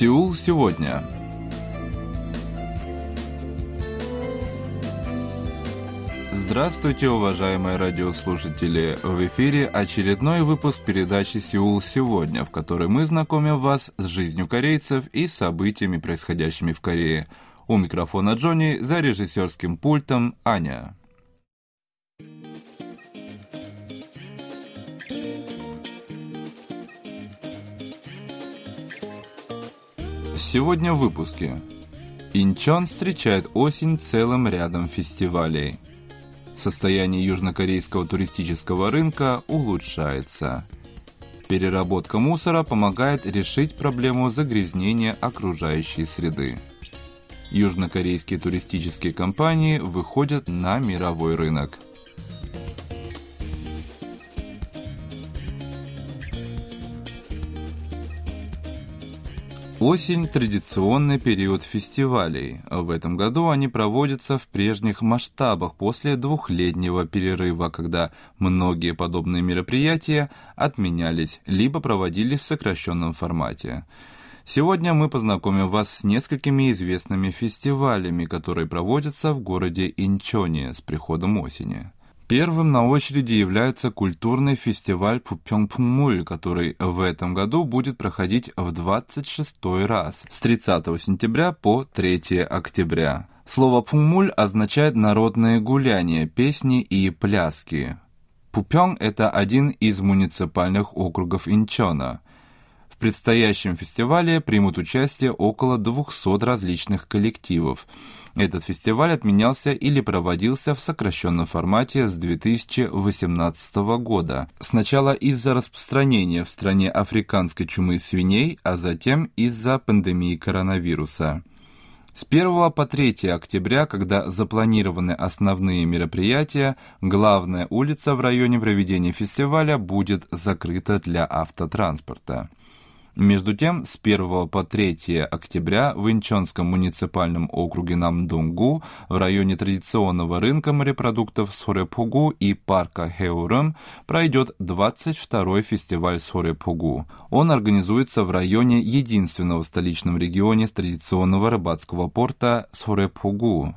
Сеул сегодня. Здравствуйте, уважаемые радиослушатели! В эфире очередной выпуск передачи «Сеул сегодня», в которой мы знакомим вас с жизнью корейцев и событиями, происходящими в Корее. У микрофона Джонни, за режиссерским пультом Аня. Сегодня в выпуске. Инчон встречает осень целым рядом фестивалей. Состояние южнокорейского туристического рынка улучшается. Переработка мусора помогает решить проблему загрязнения окружающей среды. Южнокорейские туристические компании выходят на мировой рынок – Осень – традиционный период фестивалей. В этом году они проводятся в прежних масштабах после двухлетнего перерыва, когда многие подобные мероприятия отменялись, либо проводились в сокращенном формате. Сегодня мы познакомим вас с несколькими известными фестивалями, которые проводятся в городе Инчоне с приходом осени. Первым на очереди является культурный фестиваль Пупёнгпунгмуль, который в этом году будет проходить в 26 раз, с 30 сентября по 3 октября. Слово «пунгмуль» означает «народные гуляния», «песни» и «пляски». Пупёng – это один из муниципальных округов Инчона. Предстоящем фестивале примут участие около 200 различных коллективов – этот фестиваль отменялся или проводился в сокращенном формате с 2018 года. Сначала из-за распространения в стране африканской чумы свиней, а затем из-за пандемии коронавируса. С 1 по 3 октября, когда запланированы основные мероприятия, главная улица в районе проведения фестиваля будет закрыта для автотранспорта. Между тем, с 1 по 3 октября в Инчонском муниципальном округе Намдонгу в районе традиционного рынка морепродуктов Сорепугу и парка Хеурем пройдет 22-й фестиваль Сорепугу. Он организуется в районе единственного в столичном регионе традиционного рыбацкого порта Сорепугу.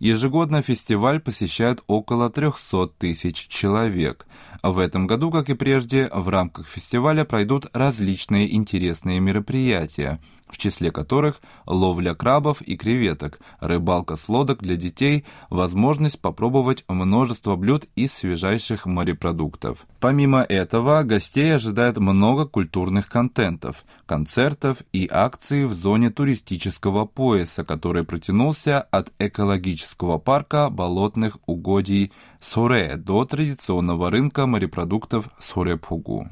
Ежегодно фестиваль посещают около 300 тысяч человек. В этом году, как и прежде, в рамках фестиваля пройдут различные интересные мероприятия – в числе которых ловля крабов и креветок, рыбалка с лодок для детей, возможность попробовать множество блюд из свежайших морепродуктов. Помимо этого, гостей ожидает много культурных контентов, концертов и акций в зоне туристического пояса, который протянулся от экологического парка болотных угодий Соре до традиционного рынка морепродуктов Соре-Пугу.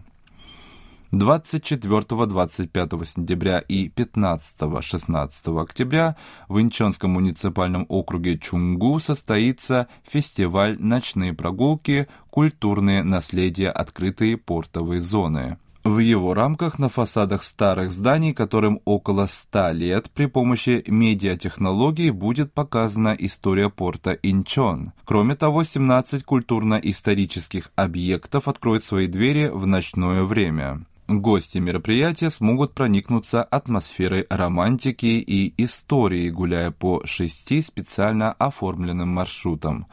24-25 сентября и 15-16 октября в Инчонском муниципальном округе Чунгу состоится фестиваль «Ночные прогулки. Культурные наследия. Открытые портовые зоны». В его рамках на фасадах старых зданий, которым около 100 лет, при помощи медиатехнологий будет показана история порта Инчон. Кроме того, 17 культурно-исторических объектов откроют свои двери в ночное время. Гости мероприятия смогут проникнуться атмосферой романтики и истории, гуляя по шести специально оформленным маршрутам.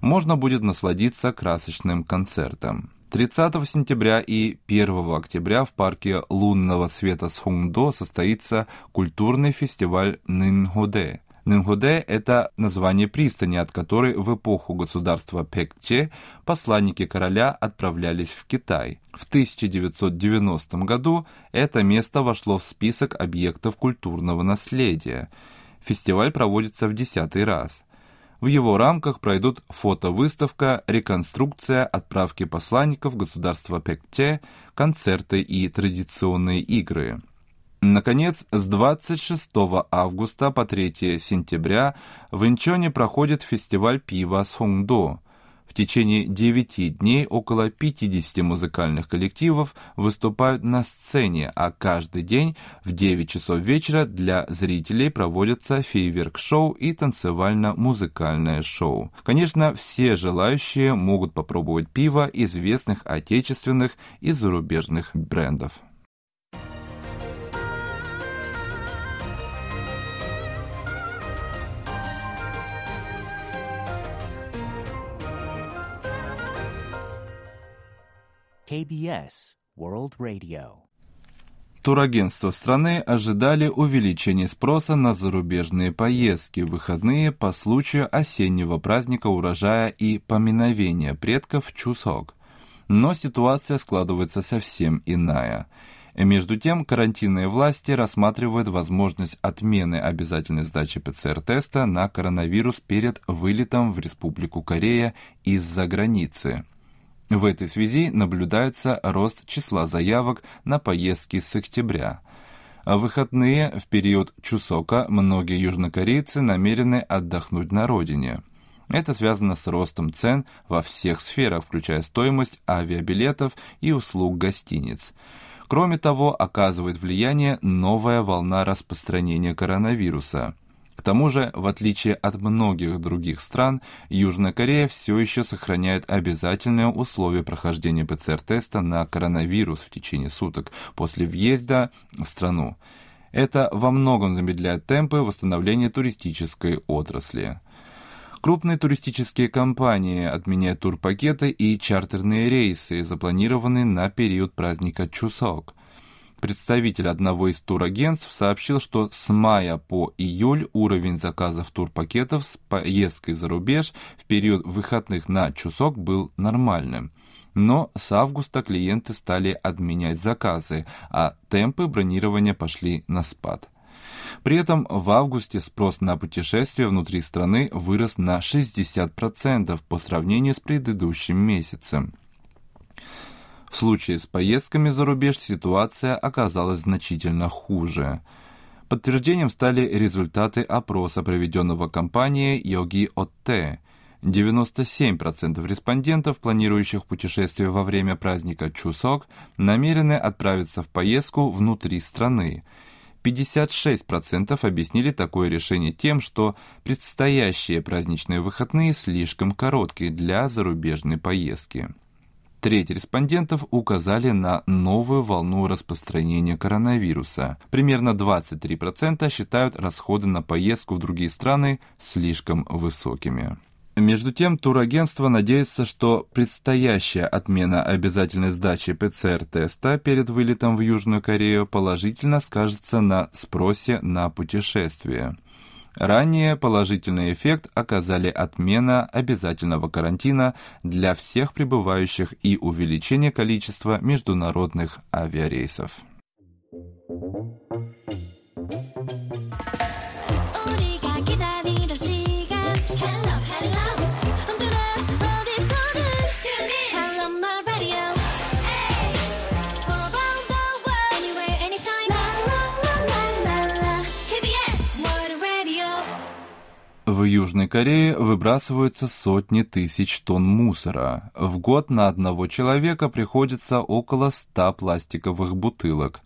Можно будет насладиться красочным концертом. 30 сентября и 1 октября в парке лунного света Схунгдо состоится культурный фестиваль Нинходе – Нынгуде – это название пристани, от которой в эпоху государства Пекче посланники короля отправлялись в Китай. В 1990 году это место вошло в список объектов культурного наследия. Фестиваль проводится в десятый раз. В его рамках пройдут фотовыставка, реконструкция, отправки посланников государства Пекче, концерты и традиционные игры – Наконец, с 26 августа по 3 сентября в Инчоне проходит фестиваль пива Сонгдо. В течение 9 дней около 50 музыкальных коллективов выступают на сцене, а каждый день в 9 часов вечера для зрителей проводятся фейерверк-шоу и танцевально-музыкальное шоу. Конечно, все желающие могут попробовать пиво известных отечественных и зарубежных брендов. KBS World Radio. Турагентства страны ожидали увеличения спроса на зарубежные поездки в выходные по случаю осеннего праздника урожая и поминовения предков Чусок. Но ситуация складывается совсем иная. Между тем, карантинные власти рассматривают возможность отмены обязательной сдачи ПЦР-теста на коронавирус перед вылетом в Республику Корея из-за границы. В этой связи наблюдается рост числа заявок на поездки с октября. В выходные в период Чусока многие южнокорейцы намерены отдохнуть на родине. Это связано с ростом цен во всех сферах, включая стоимость авиабилетов и услуг гостиниц. Кроме того, оказывает влияние новая волна распространения коронавируса – к тому же, в отличие от многих других стран, Южная Корея все еще сохраняет обязательные условия прохождения ПЦР-теста на коронавирус в течение суток после въезда в страну. Это во многом замедляет темпы восстановления туристической отрасли. Крупные туристические компании отменяют турпакеты и чартерные рейсы, запланированные на период праздника Чусок – Представитель одного из турагентств сообщил, что с мая по июль уровень заказов турпакетов с поездкой за рубеж в период выходных на Чусок был нормальным. Но с августа клиенты стали отменять заказы, а темпы бронирования пошли на спад. При этом в августе спрос на путешествия внутри страны вырос на 60% по сравнению с предыдущим месяцем. В случае с поездками за рубеж ситуация оказалась значительно хуже. Подтверждением стали результаты опроса, проведенного компанией Йоги Отте. 97% респондентов, планирующих путешествие во время праздника Чусок, намерены отправиться в поездку внутри страны. 56% объяснили такое решение тем, что предстоящие праздничные выходные слишком короткие для зарубежной поездки. Треть респондентов указали на новую волну распространения коронавируса. Примерно 23% считают расходы на поездку в другие страны слишком высокими. Между тем, турагентство надеется, что предстоящая отмена обязательной сдачи ПЦР-теста перед вылетом в Южную Корею положительно скажется на спросе на путешествия. Ранее положительный эффект оказали отмена обязательного карантина для всех прибывающих и увеличение количества международных авиарейсов. Южной Корее выбрасываются сотни тысяч тонн мусора. В год на одного человека приходится около 100 пластиковых бутылок.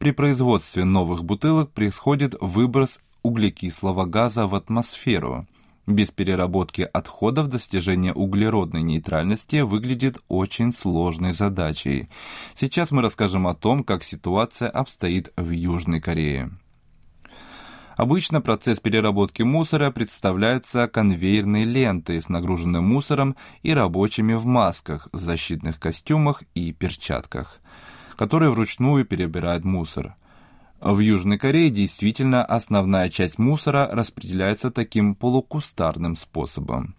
При производстве новых бутылок происходит выброс углекислого газа в атмосферу. Без переработки отходов достижение углеродной нейтральности выглядит очень сложной задачей. Сейчас мы расскажем о том, как ситуация обстоит в Южной Корее. Обычно процесс переработки мусора представляется конвейерной лентой с нагруженным мусором и рабочими в масках, защитных костюмах и перчатках, которые вручную перебирают мусор. В Южной Корее действительно основная часть мусора распределяется таким полукустарным способом.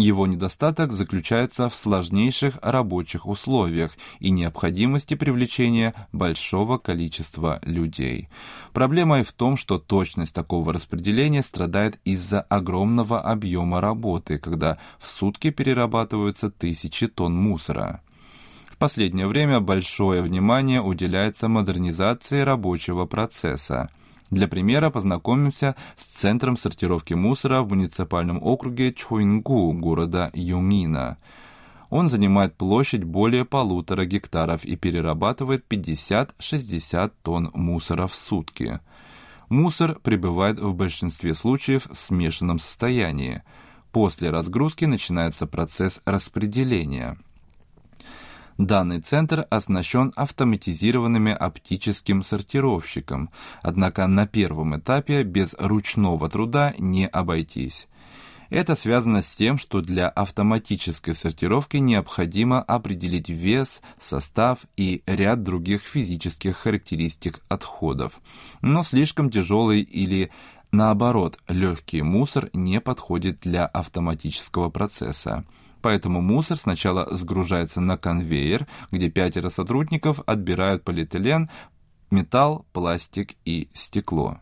Его недостаток заключается в сложнейших рабочих условиях и необходимости привлечения большого количества людей. Проблема и в том, что точность такого распределения страдает из-за огромного объема работы, когда в сутки перерабатываются тысячи тонн мусора. В последнее время большое внимание уделяется модернизации рабочего процесса – для примера познакомимся с центром сортировки мусора в муниципальном округе Чхуингу города Юмина. Он занимает площадь более полутора гектаров и перерабатывает 50-60 тонн мусора в сутки. Мусор пребывает в большинстве случаев в смешанном состоянии. После разгрузки начинается процесс распределения – Данный центр оснащен автоматизированными оптическим сортировщиком, однако на первом этапе без ручного труда не обойтись. Это связано с тем, что для автоматической сортировки необходимо определить вес, состав и ряд других физических характеристик отходов. Но слишком тяжелый или наоборот легкий мусор не подходит для автоматического процесса. Поэтому мусор сначала сгружается на конвейер, где пятеро сотрудников отбирают полиэтилен, металл, пластик и стекло.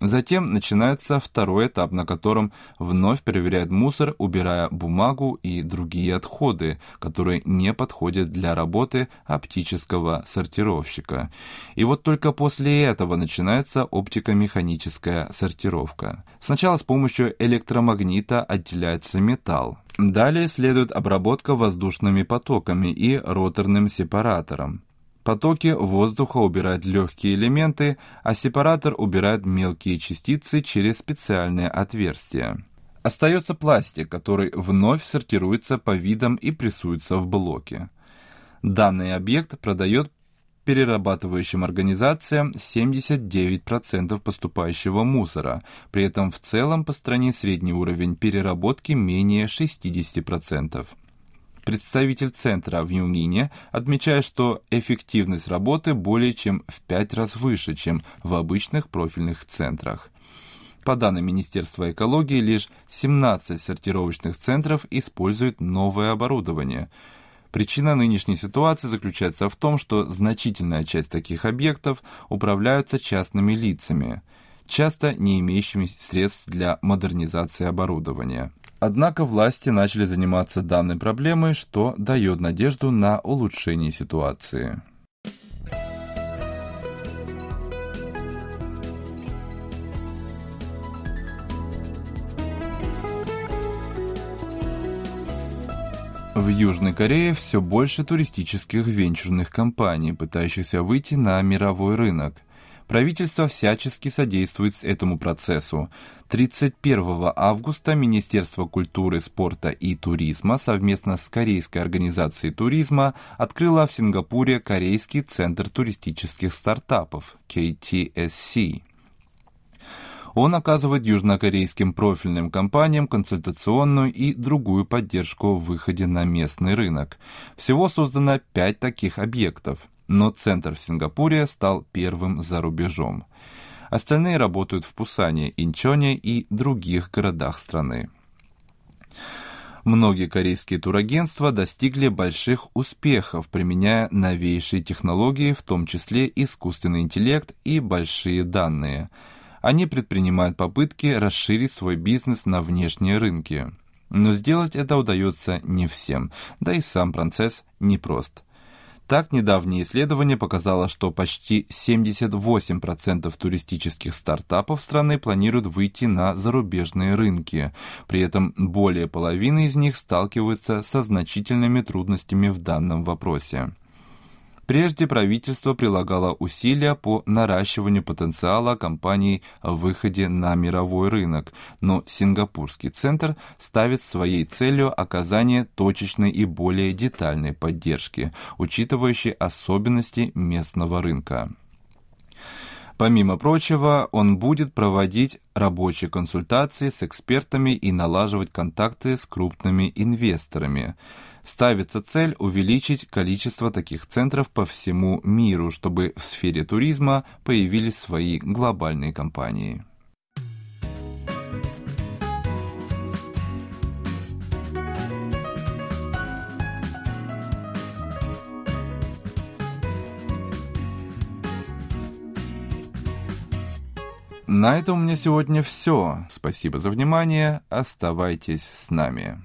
Затем начинается второй этап, на котором вновь проверяют мусор, убирая бумагу и другие отходы, которые не подходят для работы оптического сортировщика. И вот только после этого начинается оптико-механическая сортировка. Сначала с помощью электромагнита отделяется металл. Далее следует обработка воздушными потоками и роторным сепаратором. Потоки воздуха убирают легкие элементы, а сепаратор убирает мелкие частицы через специальные отверстия. Остается пластик, который вновь сортируется по видам и прессуется в блоки. Данный объект продает перерабатывающим организациям 79% поступающего мусора, при этом в целом по стране средний уровень переработки менее 60%. Представитель центра в Юнгине отмечает, что эффективность работы более чем в пять раз выше, чем в обычных профильных центрах. По данным Министерства экологии, лишь 17 сортировочных центров используют новое оборудование. Причина нынешней ситуации заключается в том, что значительная часть таких объектов управляются частными лицами, часто не имеющими средств для модернизации оборудования. Однако власти начали заниматься данной проблемой, что дает надежду на улучшение ситуации. В Южной Корее все больше туристических венчурных компаний, пытающихся выйти на мировой рынок – Правительство всячески содействует этому процессу. 31 августа Министерство культуры, спорта и туризма совместно с Корейской организацией туризма открыло в Сингапуре Корейский центр туристических стартапов KTSC. Он оказывает южнокорейским профильным компаниям консультационную и другую поддержку в выходе на местный рынок. Всего создано пять таких объектов но центр в Сингапуре стал первым за рубежом. Остальные работают в Пусане, Инчоне и других городах страны. Многие корейские турагентства достигли больших успехов, применяя новейшие технологии, в том числе искусственный интеллект и большие данные. Они предпринимают попытки расширить свой бизнес на внешние рынки. Но сделать это удается не всем, да и сам процесс непрост – так, недавнее исследование показало, что почти 78% туристических стартапов страны планируют выйти на зарубежные рынки. При этом более половины из них сталкиваются со значительными трудностями в данном вопросе. Прежде правительство прилагало усилия по наращиванию потенциала компаний в выходе на мировой рынок, но Сингапурский центр ставит своей целью оказание точечной и более детальной поддержки, учитывающей особенности местного рынка. Помимо прочего, он будет проводить рабочие консультации с экспертами и налаживать контакты с крупными инвесторами – Ставится цель увеличить количество таких центров по всему миру, чтобы в сфере туризма появились свои глобальные компании. На этом у меня сегодня все. Спасибо за внимание. Оставайтесь с нами.